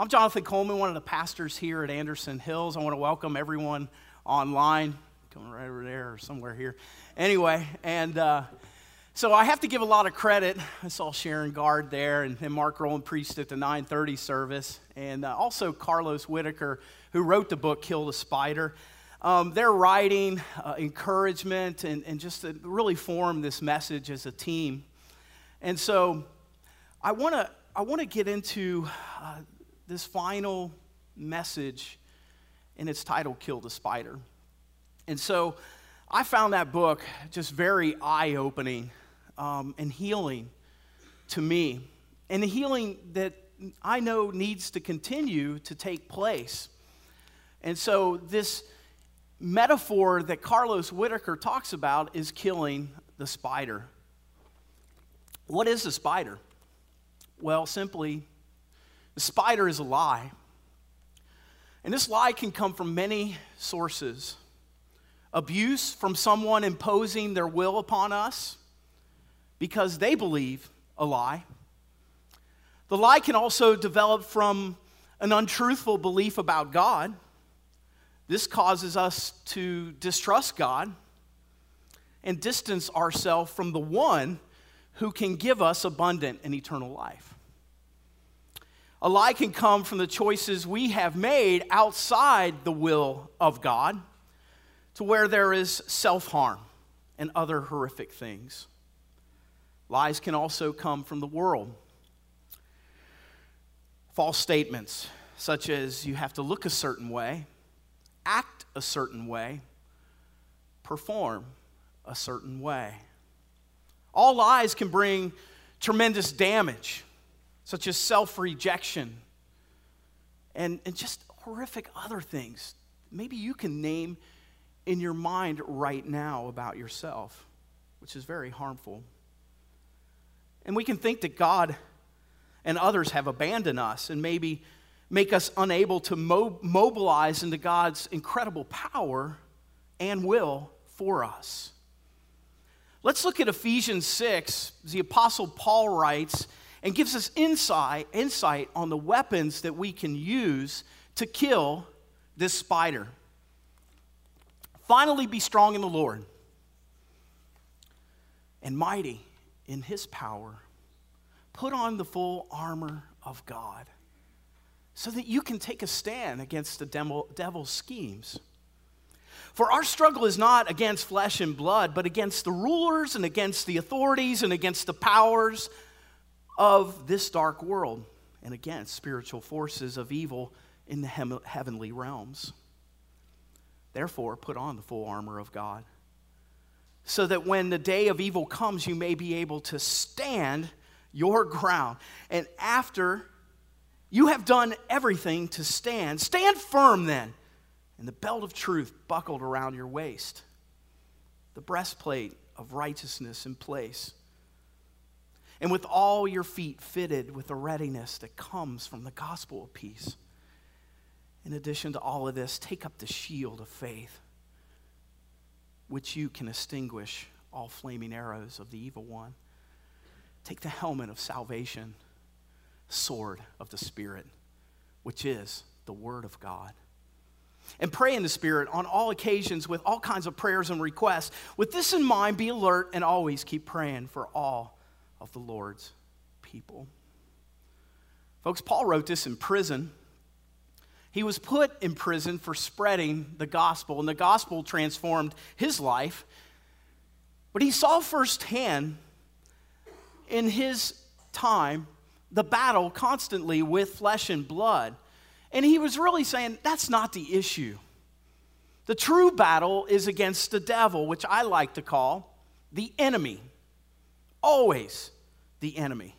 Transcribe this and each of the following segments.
I'm Jonathan Coleman, one of the pastors here at Anderson Hills. I want to welcome everyone online, coming right over there or somewhere here. Anyway, and uh, so I have to give a lot of credit. I saw Sharon Guard there, and, and Mark Rowland preached at the 9:30 service, and uh, also Carlos Whitaker, who wrote the book "Kill the Spider." Um, their writing, uh, encouragement, and, and just to really form this message as a team. And so, I want to I want to get into uh, this final message, and it's title, "Kill the Spider." And so, I found that book just very eye-opening um, and healing to me, and the healing that I know needs to continue to take place. And so, this metaphor that Carlos Whitaker talks about is killing the spider. What is a spider? Well, simply, the spider is a lie. And this lie can come from many sources abuse from someone imposing their will upon us because they believe a lie. The lie can also develop from an untruthful belief about God. This causes us to distrust God and distance ourselves from the one who can give us abundant and eternal life. A lie can come from the choices we have made outside the will of God to where there is self harm and other horrific things. Lies can also come from the world. False statements, such as you have to look a certain way, act a certain way, perform a certain way. All lies can bring tremendous damage, such as self rejection and, and just horrific other things. Maybe you can name in your mind right now about yourself, which is very harmful. And we can think that God and others have abandoned us and maybe make us unable to mo- mobilize into God's incredible power and will for us. Let's look at Ephesians 6. The Apostle Paul writes and gives us insight, insight on the weapons that we can use to kill this spider. Finally, be strong in the Lord and mighty in his power. Put on the full armor of God so that you can take a stand against the devil, devil's schemes. For our struggle is not against flesh and blood, but against the rulers and against the authorities and against the powers of this dark world and against spiritual forces of evil in the heavenly realms. Therefore, put on the full armor of God, so that when the day of evil comes, you may be able to stand your ground. And after you have done everything to stand, stand firm then and the belt of truth buckled around your waist, the breastplate of righteousness in place, and with all your feet fitted with the readiness that comes from the gospel of peace. In addition to all of this, take up the shield of faith, which you can extinguish all flaming arrows of the evil one. Take the helmet of salvation, sword of the Spirit, which is the Word of God and pray in the Spirit on all occasions with all kinds of prayers and requests. With this in mind, be alert and always keep praying for all of the Lord's people. Folks, Paul wrote this in prison. He was put in prison for spreading the gospel, and the gospel transformed his life. But he saw firsthand in his time the battle constantly with flesh and blood. And he was really saying that's not the issue. The true battle is against the devil, which I like to call the enemy. Always the enemy.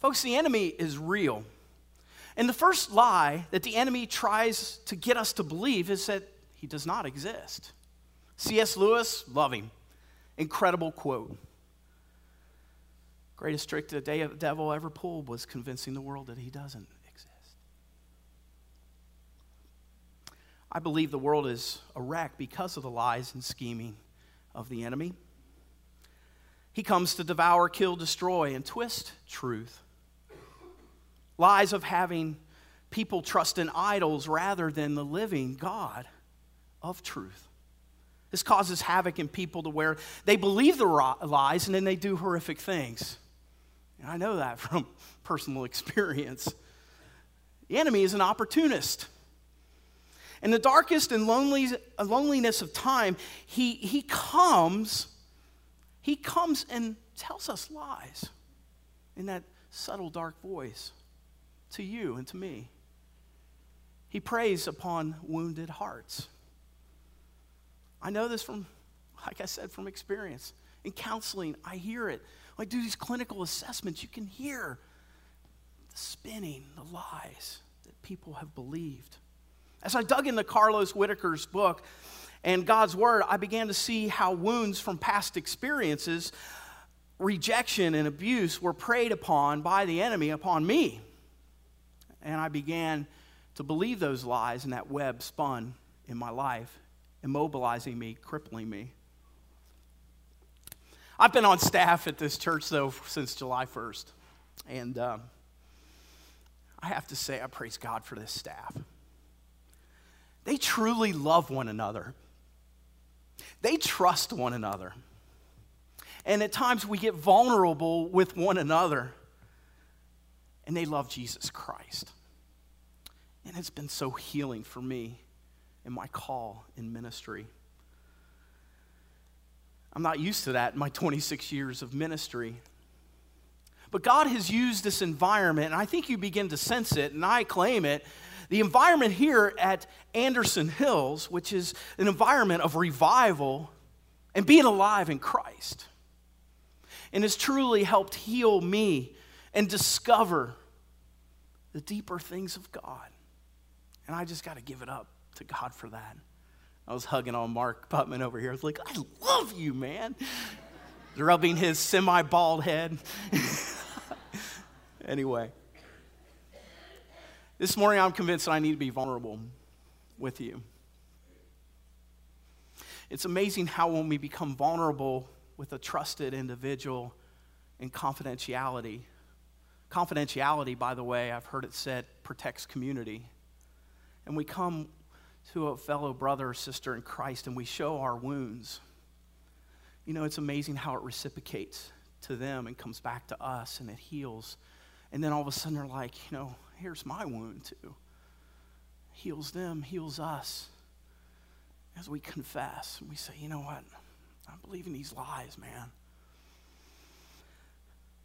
Folks, the enemy is real. And the first lie that the enemy tries to get us to believe is that he does not exist. C.S. Lewis, love him. Incredible quote. Greatest trick the devil ever pulled was convincing the world that he doesn't. Exist. I believe the world is a wreck because of the lies and scheming of the enemy. He comes to devour, kill, destroy, and twist truth. Lies of having people trust in idols rather than the living God of truth. This causes havoc in people to where they believe the lies and then they do horrific things. And I know that from personal experience. The enemy is an opportunist. In the darkest and uh, loneliness of time, he, he comes, he comes and tells us lies in that subtle, dark voice to you and to me. He preys upon wounded hearts. I know this from, like I said, from experience. In counseling, I hear it. When I do these clinical assessments, you can hear the spinning, the lies that people have believed. As I dug into Carlos Whitaker's book and God's Word, I began to see how wounds from past experiences, rejection, and abuse were preyed upon by the enemy upon me. And I began to believe those lies, and that web spun in my life, immobilizing me, crippling me. I've been on staff at this church, though, since July 1st. And um, I have to say, I praise God for this staff. They truly love one another, they trust one another. And at times we get vulnerable with one another. And they love Jesus Christ. And it's been so healing for me in my call in ministry. I'm not used to that in my 26 years of ministry. But God has used this environment, and I think you begin to sense it, and I claim it, the environment here at Anderson Hills, which is an environment of revival and being alive in Christ, and has truly helped heal me and discover the deeper things of God. And I just got to give it up to God for that. I was hugging on Mark Putman over here. I was like, I love you, man. Rubbing his semi bald head. anyway. This morning, I'm convinced that I need to be vulnerable with you. It's amazing how, when we become vulnerable with a trusted individual in confidentiality, confidentiality, by the way, I've heard it said, protects community. And we come to a fellow brother or sister in Christ and we show our wounds. You know, it's amazing how it reciprocates to them and comes back to us and it heals. And then all of a sudden they're like, you know, here's my wound too. Heals them, heals us. As we confess, we say, you know what? I'm believing these lies, man.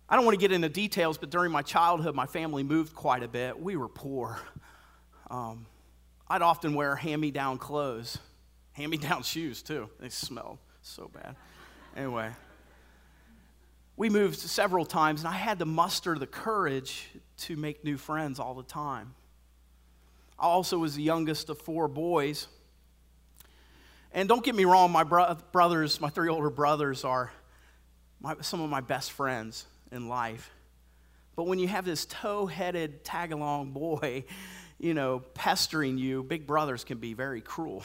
I don't want to get into details, but during my childhood, my family moved quite a bit. We were poor. Um, I'd often wear hand me down clothes, hand me down shoes, too. They smelled so bad. Anyway, we moved several times, and I had to muster the courage to make new friends all the time. I also was the youngest of four boys. And don't get me wrong, my bro- brothers, my three older brothers, are my, some of my best friends in life. But when you have this tow headed, tag along boy, you know, pestering you, big brothers can be very cruel.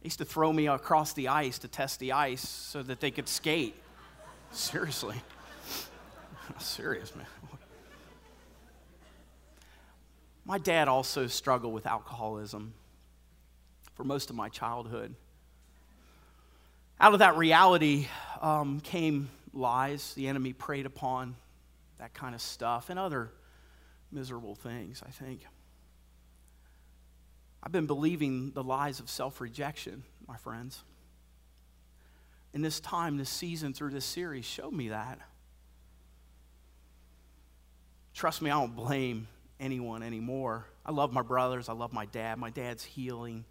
They used to throw me across the ice to test the ice so that they could skate. Seriously. Serious, man. My dad also struggled with alcoholism for most of my childhood. Out of that reality um, came lies. The enemy preyed upon that kind of stuff and other miserable things, I think. I've been believing the lies of self rejection, my friends. And this time, this season, through this series, showed me that. Trust me, I don't blame anyone anymore. I love my brothers. I love my dad. My dad's healing.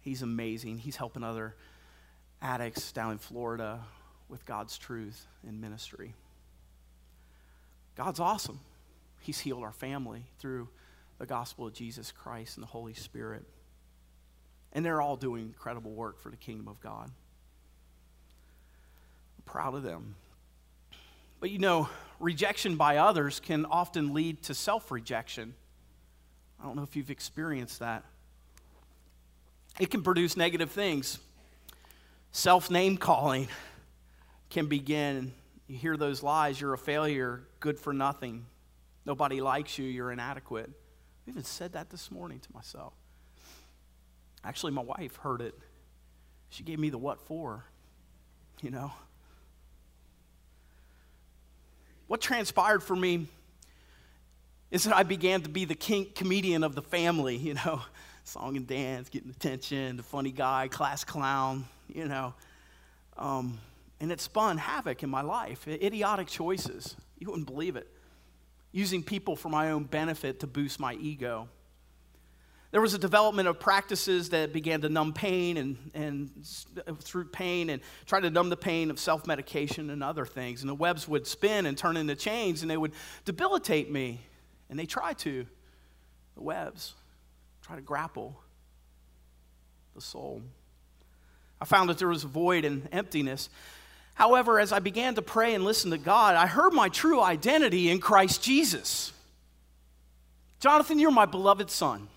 He's amazing. He's helping other addicts down in Florida with God's truth and ministry. God's awesome. He's healed our family through the gospel of Jesus Christ and the Holy Spirit. And they're all doing incredible work for the kingdom of God. I'm proud of them. But you know, rejection by others can often lead to self rejection. I don't know if you've experienced that. It can produce negative things. Self name calling can begin. You hear those lies you're a failure, good for nothing. Nobody likes you, you're inadequate. I even said that this morning to myself. Actually, my wife heard it. She gave me the what for, you know. What transpired for me is that I began to be the king, comedian of the family, you know, song and dance, getting attention, the funny guy, class clown, you know. Um, and it spun havoc in my life, idiotic choices. You wouldn't believe it. Using people for my own benefit to boost my ego. There was a development of practices that began to numb pain and, and through pain and try to numb the pain of self medication and other things. And the webs would spin and turn into chains and they would debilitate me. And they try to, the webs, try to grapple the soul. I found that there was a void and emptiness. However, as I began to pray and listen to God, I heard my true identity in Christ Jesus. Jonathan, you're my beloved son.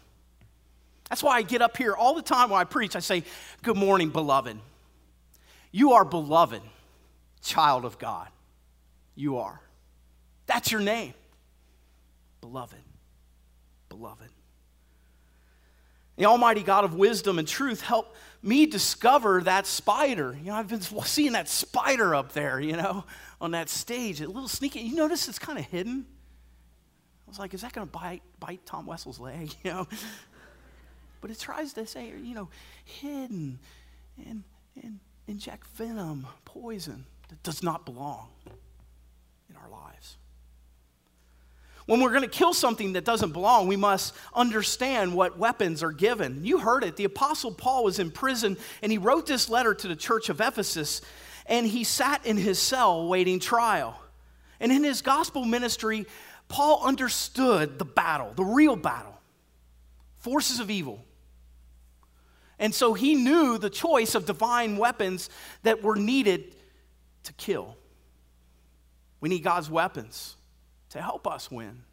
That's why I get up here all the time when I preach. I say, Good morning, beloved. You are beloved, child of God. You are. That's your name. Beloved. Beloved. The Almighty God of wisdom and truth help me discover that spider. You know, I've been seeing that spider up there, you know, on that stage, a little sneaky. You notice it's kind of hidden? I was like, is that going to bite, bite Tom Wessel's leg, you know? But it tries to say, you know, hidden and, and inject venom, poison that does not belong in our lives. When we're going to kill something that doesn't belong, we must understand what weapons are given. You heard it. The Apostle Paul was in prison and he wrote this letter to the church of Ephesus and he sat in his cell waiting trial. And in his gospel ministry, Paul understood the battle, the real battle, forces of evil. And so he knew the choice of divine weapons that were needed to kill. We need God's weapons to help us win.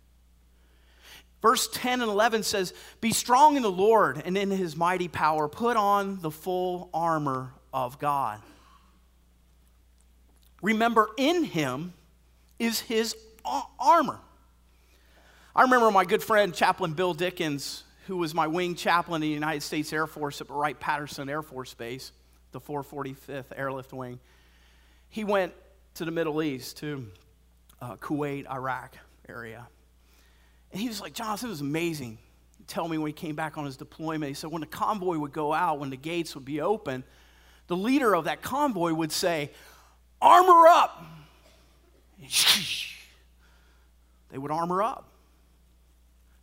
Verse 10 and 11 says, Be strong in the Lord and in his mighty power. Put on the full armor of God. Remember, in him is his armor. I remember my good friend, Chaplain Bill Dickens, who was my wing chaplain in the United States Air Force at Wright Patterson Air Force Base, the 445th Airlift Wing. He went to the Middle East, to uh, Kuwait, Iraq area. And he was like, Jonathan, it was amazing. Tell me when he came back on his deployment, he said, when the convoy would go out, when the gates would be open, the leader of that convoy would say, Armor up! They would armor up.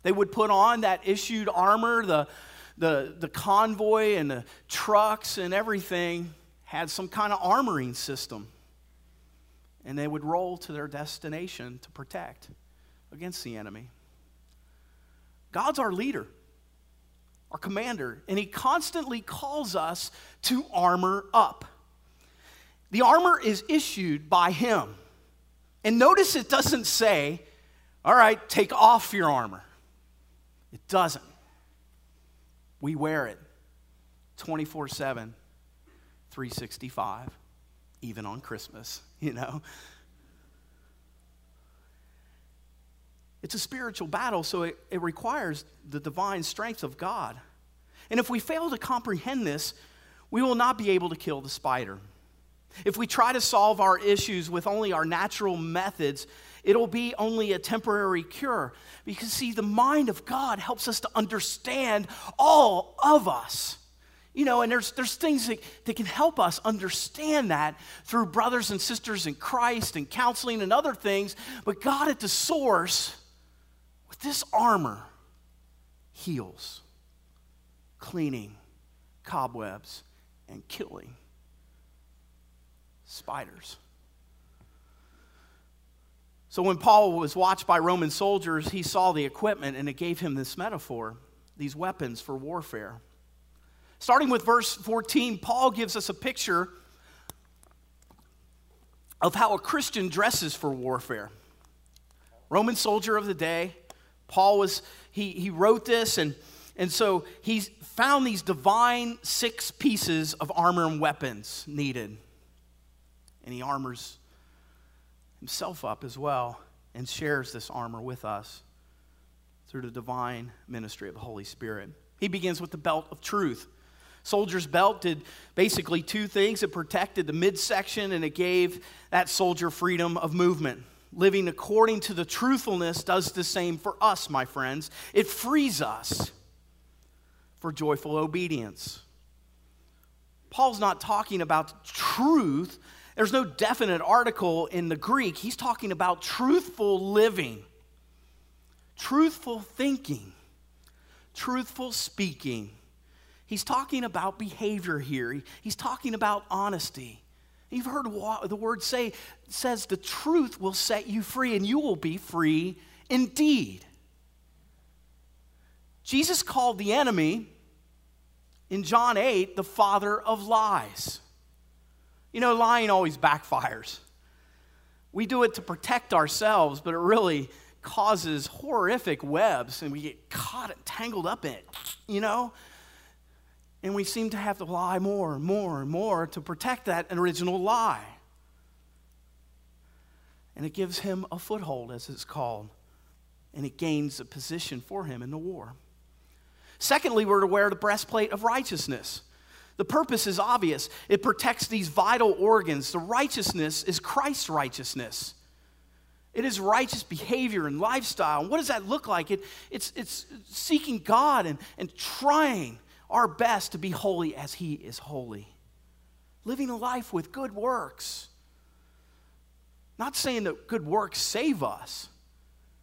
They would put on that issued armor, the, the, the convoy and the trucks and everything had some kind of armoring system. And they would roll to their destination to protect against the enemy. God's our leader, our commander, and He constantly calls us to armor up. The armor is issued by Him. And notice it doesn't say, all right, take off your armor. It doesn't. We wear it 24 7, 365, even on Christmas, you know. It's a spiritual battle, so it, it requires the divine strength of God. And if we fail to comprehend this, we will not be able to kill the spider. If we try to solve our issues with only our natural methods, it'll be only a temporary cure. Because, see, the mind of God helps us to understand all of us. You know, and there's, there's things that, that can help us understand that through brothers and sisters in Christ and counseling and other things. But God at the source, with this armor, heals, cleaning cobwebs, and killing spiders. So when Paul was watched by Roman soldiers, he saw the equipment and it gave him this metaphor, these weapons for warfare. Starting with verse 14, Paul gives us a picture of how a Christian dresses for warfare. Roman soldier of the day, Paul was, he, he wrote this, and, and so he found these divine six pieces of armor and weapons needed. And he armors himself up as well and shares this armor with us. through the divine ministry of the Holy Spirit. He begins with the belt of truth. Soldier's belt did basically two things it protected the midsection and it gave that soldier freedom of movement. Living according to the truthfulness does the same for us, my friends. It frees us for joyful obedience. Paul's not talking about truth. There's no definite article in the Greek. He's talking about truthful living, truthful thinking, truthful speaking. He's talking about behavior here. He's talking about honesty. You've heard the word say says the truth will set you free and you will be free indeed. Jesus called the enemy in John 8 the father of lies. You know, lying always backfires. We do it to protect ourselves, but it really causes horrific webs and we get caught and tangled up in it, you know? And we seem to have to lie more and more and more to protect that original lie. And it gives him a foothold, as it's called, and it gains a position for him in the war. Secondly, we're to wear the breastplate of righteousness. The purpose is obvious. It protects these vital organs. The righteousness is Christ's righteousness. It is righteous behavior and lifestyle. And what does that look like? It, it's, it's seeking God and, and trying our best to be holy as He is holy. Living a life with good works. Not saying that good works save us,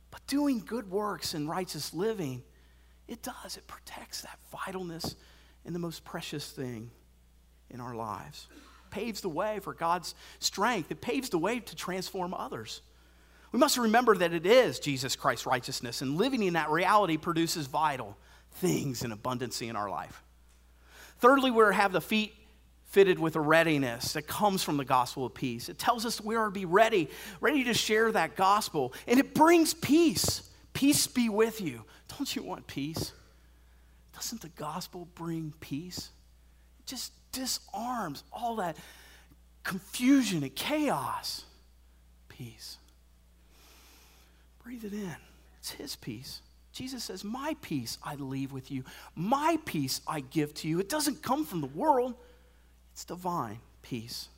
but doing good works and righteous living it does. It protects that vitalness and the most precious thing in our lives. paves the way for God's strength. It paves the way to transform others. We must remember that it is Jesus Christ's righteousness, and living in that reality produces vital things in abundancy in our life. Thirdly, we have the feet fitted with a readiness that comes from the gospel of peace. It tells us we are to be ready, ready to share that gospel, and it brings peace. Peace be with you. Don't you want peace? Doesn't the gospel bring peace? It just disarms all that confusion and chaos. Peace. Breathe it in. It's His peace. Jesus says, My peace I leave with you, my peace I give to you. It doesn't come from the world, it's divine peace.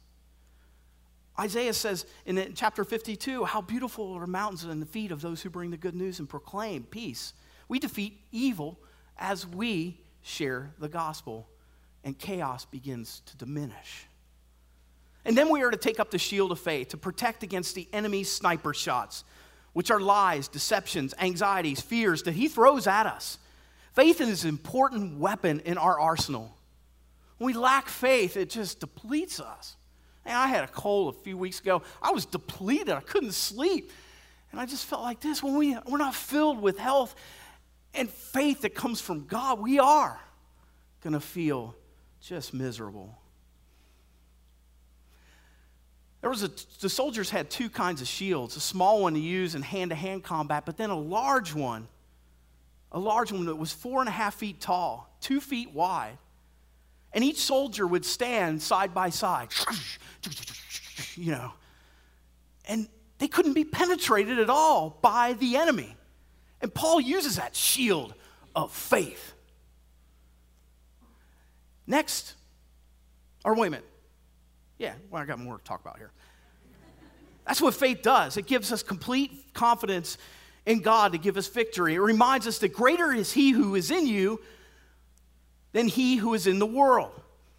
Isaiah says in chapter 52 how beautiful are mountains in the feet of those who bring the good news and proclaim peace. We defeat evil as we share the gospel, and chaos begins to diminish. And then we are to take up the shield of faith to protect against the enemy's sniper shots, which are lies, deceptions, anxieties, fears that he throws at us. Faith is an important weapon in our arsenal. When we lack faith, it just depletes us. And I had a cold a few weeks ago. I was depleted. I couldn't sleep. And I just felt like this when we, we're not filled with health and faith that comes from God, we are going to feel just miserable. There was a, the soldiers had two kinds of shields a small one to use in hand to hand combat, but then a large one, a large one that was four and a half feet tall, two feet wide. And each soldier would stand side by side, you know, and they couldn't be penetrated at all by the enemy. And Paul uses that shield of faith. Next, or wait a minute. Yeah, well, I got more to talk about here. That's what faith does. It gives us complete confidence in God to give us victory. It reminds us that greater is He who is in you than he who is in the world.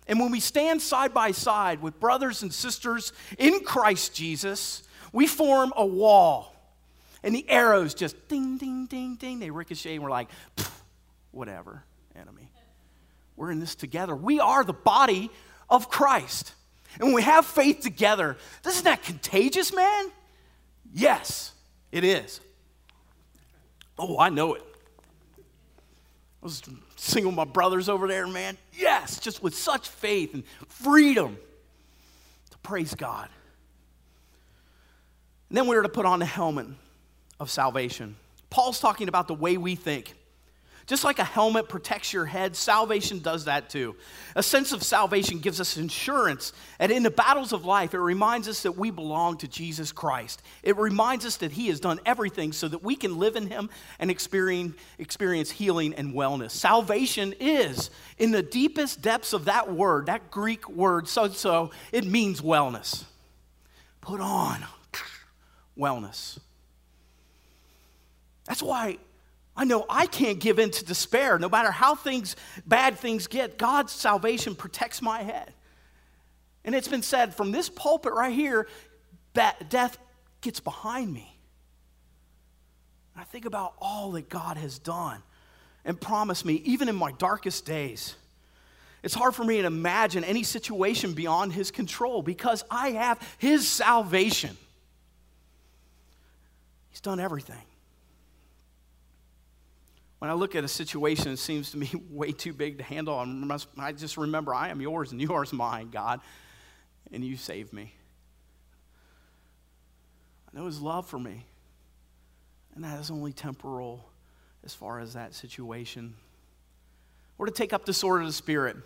And when we stand side by side with brothers and sisters in Christ Jesus, we form a wall. And the arrows just ding, ding, ding, ding, they ricochet, and we're like, whatever, enemy. We're in this together. We are the body of Christ. And when we have faith together, isn't that contagious, man? Yes, it is. Oh, I know it. I was singing with my brothers over there, man. Yes, just with such faith and freedom to praise God. And then we were to put on the helmet of salvation. Paul's talking about the way we think. Just like a helmet protects your head, salvation does that too. A sense of salvation gives us insurance. And in the battles of life, it reminds us that we belong to Jesus Christ. It reminds us that He has done everything so that we can live in Him and experience, healing and wellness. Salvation is, in the deepest depths of that word, that Greek word, sozo, it means wellness. Put on wellness. That's why I know I can't give in to despair. No matter how things, bad things get, God's salvation protects my head. And it's been said from this pulpit right here that death gets behind me. I think about all that God has done and promised me, even in my darkest days. It's hard for me to imagine any situation beyond His control because I have His salvation. He's done everything. When I look at a situation that seems to me way too big to handle, I just remember I am yours and yours mine, God, and you saved me. I know His love for me, and that is only temporal as far as that situation. We're to take up the sword of the Spirit,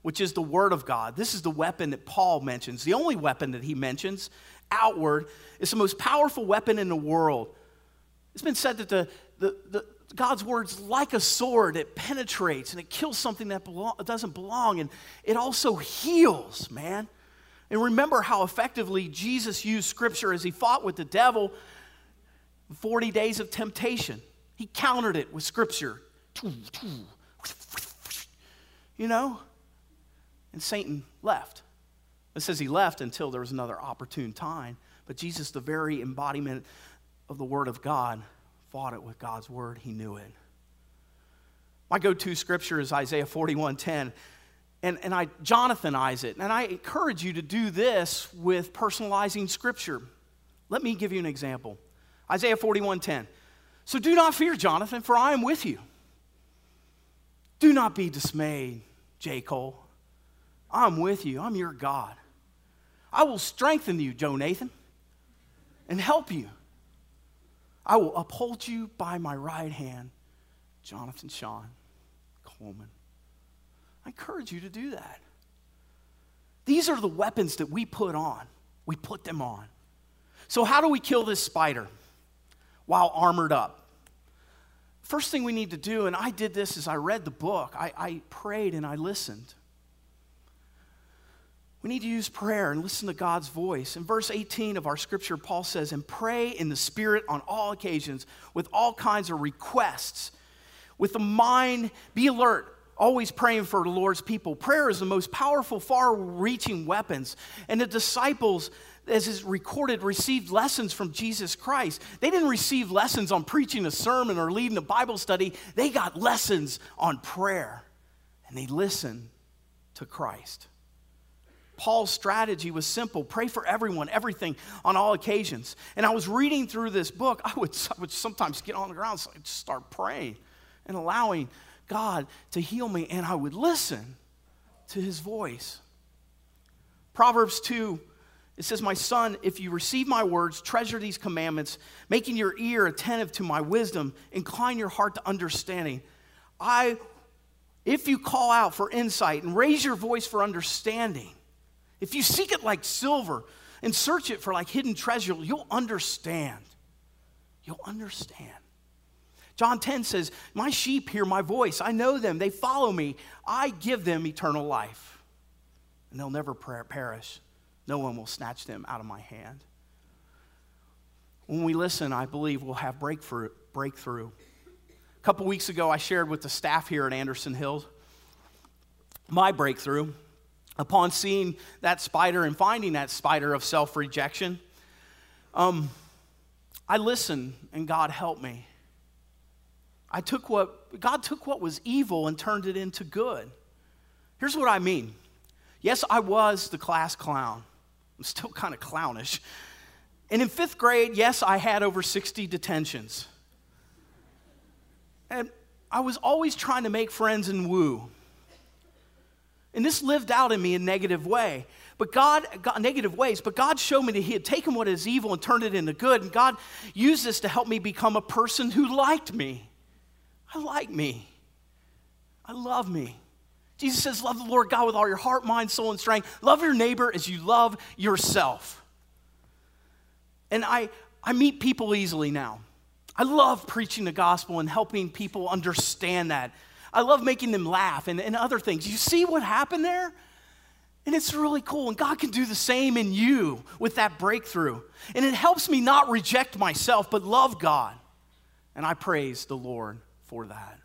which is the Word of God. This is the weapon that Paul mentions, the only weapon that he mentions outward. It's the most powerful weapon in the world. It's been said that the, the, the, God's word's like a sword. It penetrates and it kills something that belong, doesn't belong. And it also heals, man. And remember how effectively Jesus used scripture as he fought with the devil 40 days of temptation. He countered it with scripture. You know? And Satan left. It says he left until there was another opportune time. But Jesus, the very embodiment of the Word of God, fought it with God's word. He knew it. My go-to scripture is Isaiah 41:10. And, and I Jonathanize it. And I encourage you to do this with personalizing scripture. Let me give you an example. Isaiah 41:10. So do not fear, Jonathan, for I am with you. Do not be dismayed, J. Cole. I'm with you. I'm your God. I will strengthen you, Joe Nathan, and help you. I will uphold you by my right hand, Jonathan Sean Coleman. I encourage you to do that. These are the weapons that we put on. We put them on. So, how do we kill this spider while armored up? First thing we need to do, and I did this as I read the book, I, I prayed and I listened. We need to use prayer and listen to God's voice. In verse 18 of our scripture, Paul says, and pray in the Spirit on all occasions with all kinds of requests. With the mind, be alert, always praying for the Lord's people. Prayer is the most powerful, far reaching weapons. And the disciples, as is recorded, received lessons from Jesus Christ. They didn't receive lessons on preaching a sermon or leading a Bible study, they got lessons on prayer. And they listened to Christ. Paul's strategy was simple pray for everyone, everything, on all occasions. And I was reading through this book. I would, I would sometimes get on the ground, just start praying and allowing God to heal me, and I would listen to his voice. Proverbs 2, it says, My son, if you receive my words, treasure these commandments, making your ear attentive to my wisdom, incline your heart to understanding. I, if you call out for insight and raise your voice for understanding, if you seek it like silver and search it for like hidden treasure, you'll understand. You'll understand. John 10 says, My sheep hear my voice. I know them. They follow me. I give them eternal life. And they'll never perish. No one will snatch them out of my hand. When we listen, I believe we'll have breakthrough. breakthrough. A couple weeks ago, I shared with the staff here at Anderson Hills my breakthrough upon seeing that spider and finding that spider of self rejection, um, I listened and God helped me. I took what, God took what was evil and turned it into good. Here's what I mean. Yes, I was the class clown. I'm still kind of clownish. And in fifth grade, yes, I had over 60 detentions. And I was always trying to make friends and woo. And this lived out in me in negative way. But God, God, negative ways, but God showed me that He had taken what is evil and turned it into good. And God used this to help me become a person who liked me. I like me. I love me. Jesus says, Love the Lord God with all your heart, mind, soul, and strength. Love your neighbor as you love yourself. And I, I meet people easily now. I love preaching the gospel and helping people understand that. I love making them laugh and, and other things. You see what happened there? And it's really cool. And God can do the same in you with that breakthrough. And it helps me not reject myself, but love God. And I praise the Lord for that.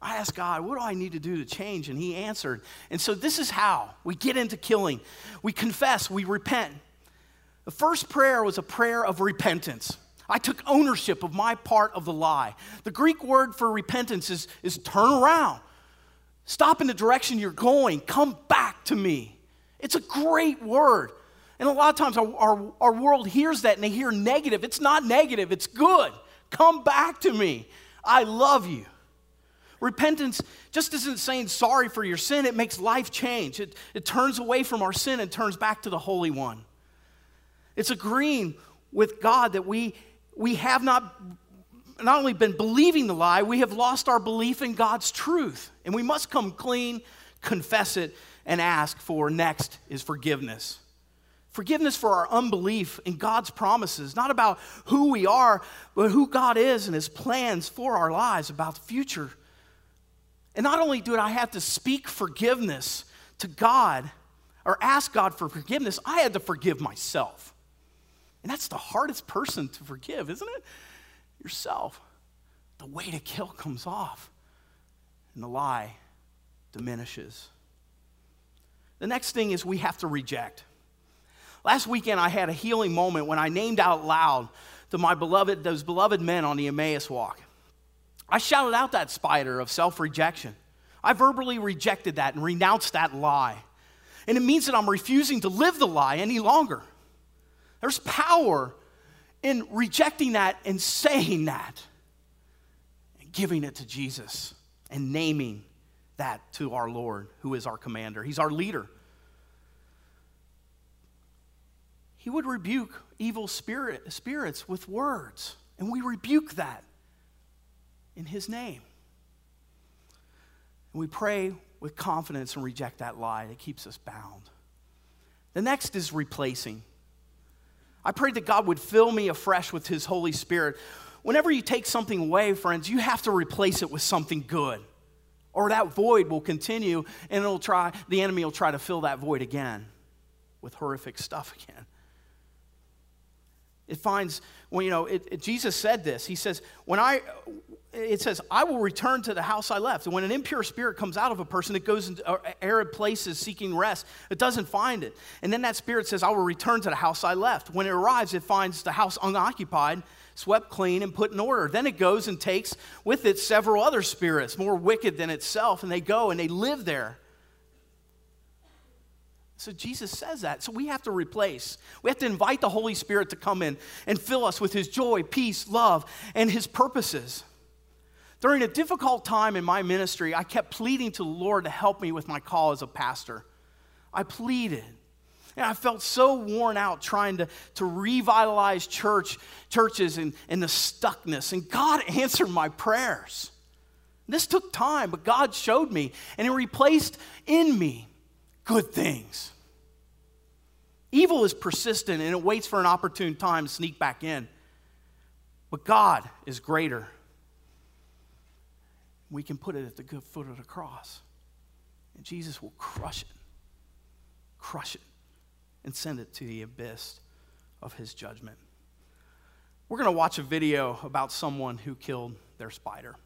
I asked God, what do I need to do to change? And He answered. And so this is how we get into killing we confess, we repent. The first prayer was a prayer of repentance. I took ownership of my part of the lie. The Greek word for repentance is, is turn around. Stop in the direction you're going. Come back to me. It's a great word. And a lot of times our, our, our world hears that and they hear negative. It's not negative, it's good. Come back to me. I love you. Repentance just isn't saying sorry for your sin, it makes life change. It, it turns away from our sin and turns back to the Holy One. It's agreeing with God that we, we have not, not only been believing the lie, we have lost our belief in God's truth. And we must come clean, confess it, and ask for next is forgiveness. Forgiveness for our unbelief in God's promises, not about who we are, but who God is and His plans for our lives about the future. And not only do I have to speak forgiveness to God or ask God for forgiveness, I had to forgive myself. And that's the hardest person to forgive, isn't it? Yourself. The way to kill comes off, and the lie diminishes. The next thing is we have to reject. Last weekend, I had a healing moment when I named out loud to my beloved, those beloved men on the Emmaus walk. I shouted out that spider of self rejection. I verbally rejected that and renounced that lie. And it means that I'm refusing to live the lie any longer. There's power in rejecting that and saying that and giving it to Jesus and naming that to our Lord, who is our commander. He's our leader. He would rebuke evil spirit, spirits with words, and we rebuke that in His name. And we pray with confidence and reject that lie that keeps us bound. The next is replacing. I prayed that God would fill me afresh with His Holy Spirit. Whenever you take something away, friends, you have to replace it with something good. Or that void will continue and it'll try, the enemy will try to fill that void again with horrific stuff again. It finds, well, you know, it, it, Jesus said this. He says, when I, it says, I will return to the house I left. And when an impure spirit comes out of a person, it goes into uh, arid places seeking rest. It doesn't find it. And then that spirit says, I will return to the house I left. When it arrives, it finds the house unoccupied, swept clean, and put in order. Then it goes and takes with it several other spirits, more wicked than itself, and they go and they live there. So Jesus says that. So we have to replace. We have to invite the Holy Spirit to come in and fill us with his joy, peace, love, and his purposes. During a difficult time in my ministry, I kept pleading to the Lord to help me with my call as a pastor. I pleaded. And I felt so worn out trying to, to revitalize church, churches and, and the stuckness. And God answered my prayers. This took time, but God showed me, and He replaced in me good things. Evil is persistent and it waits for an opportune time to sneak back in. But God is greater we can put it at the good foot of the cross. And Jesus will crush it, crush it, and send it to the abyss of his judgment. We're going to watch a video about someone who killed their spider.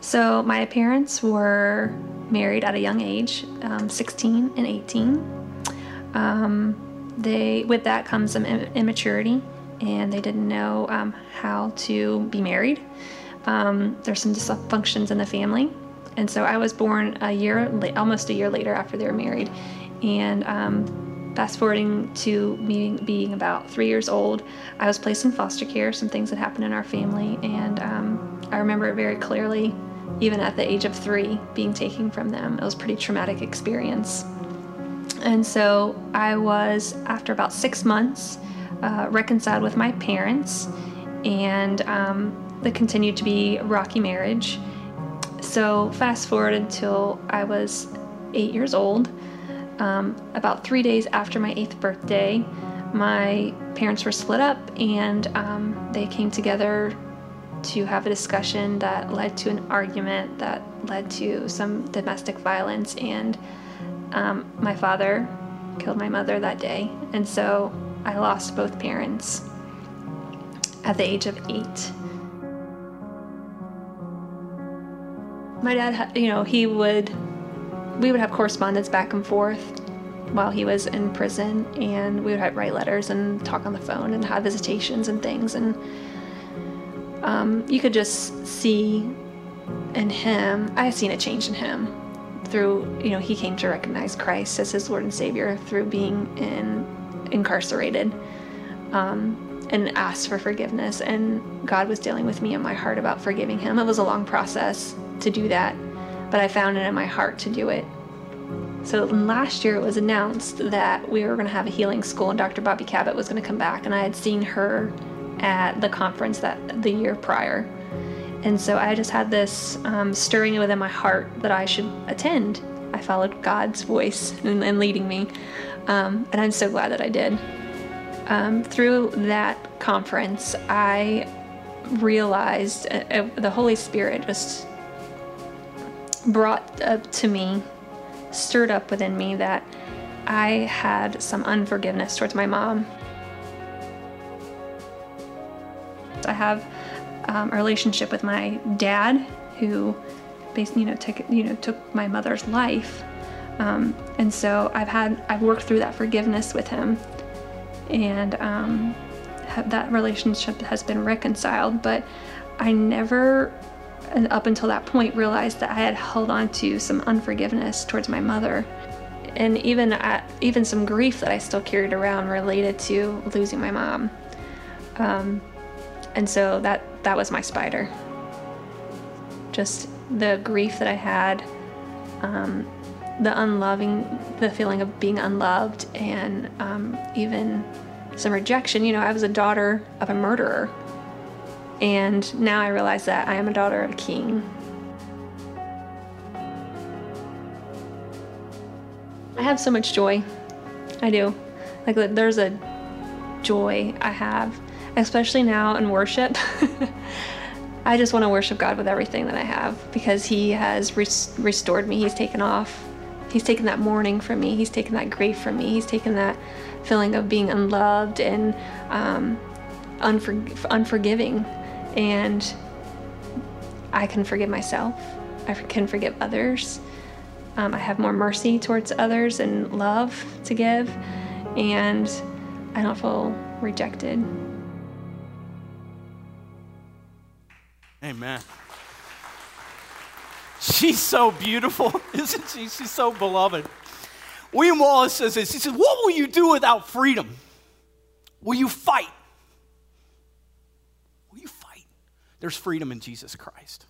So, my parents were married at a young age, um, 16 and 18. Um, they, with that comes some immaturity and they didn't know um, how to be married. Um, there's some dysfunctions in the family, and so I was born a year, almost a year later after they were married. And um, fast forwarding to me being about three years old, I was placed in foster care. Some things had happened in our family, and um, I remember it very clearly. Even at the age of three, being taken from them, it was a pretty traumatic experience. And so I was, after about six months, uh, reconciled with my parents, and um, there continued to be a rocky marriage. So, fast forward until I was eight years old. Um, about three days after my eighth birthday, my parents were split up and um, they came together to have a discussion that led to an argument that led to some domestic violence. And um, my father killed my mother that day. And so I lost both parents at the age of eight. My dad, you know, he would, we would have correspondence back and forth while he was in prison, and we would write letters and talk on the phone and have visitations and things. And um, you could just see in him, I had seen a change in him through, you know, he came to recognize Christ as his Lord and Savior through being in, incarcerated um, and asked for forgiveness. And God was dealing with me in my heart about forgiving him. It was a long process to do that, but I found it in my heart to do it. So last year it was announced that we were going to have a healing school and Dr. Bobby Cabot was going to come back, and I had seen her at the conference that the year prior. And so I just had this um, stirring within my heart that I should attend. I followed God's voice and, and leading me. Um, and I'm so glad that I did. Um, through that conference, I realized uh, uh, the Holy Spirit just brought up to me, stirred up within me that I had some unforgiveness towards my mom. I have um, a relationship with my dad, who, basically, you know, took you know took my mother's life, um, and so I've had I've worked through that forgiveness with him, and um, that relationship has been reconciled. But I never, up until that point, realized that I had held on to some unforgiveness towards my mother, and even at, even some grief that I still carried around related to losing my mom. Um, and so that that was my spider. Just the grief that I had, um, the unloving, the feeling of being unloved, and um, even some rejection. You know, I was a daughter of a murderer, and now I realize that I am a daughter of a king. I have so much joy. I do. Like, there's a joy I have especially now in worship. I just want to worship God with everything that I have because He has res- restored me. He's taken off. He's taken that mourning from me. He's taken that grief from me. He's taken that feeling of being unloved and um, unfor- unforgiving. And I can forgive myself. I can forgive others. Um, I have more mercy towards others and love to give. And I don't feel rejected. Amen. She's so beautiful, isn't she? She's so beloved. William Wallace says this He says, What will you do without freedom? Will you fight? Will you fight? There's freedom in Jesus Christ.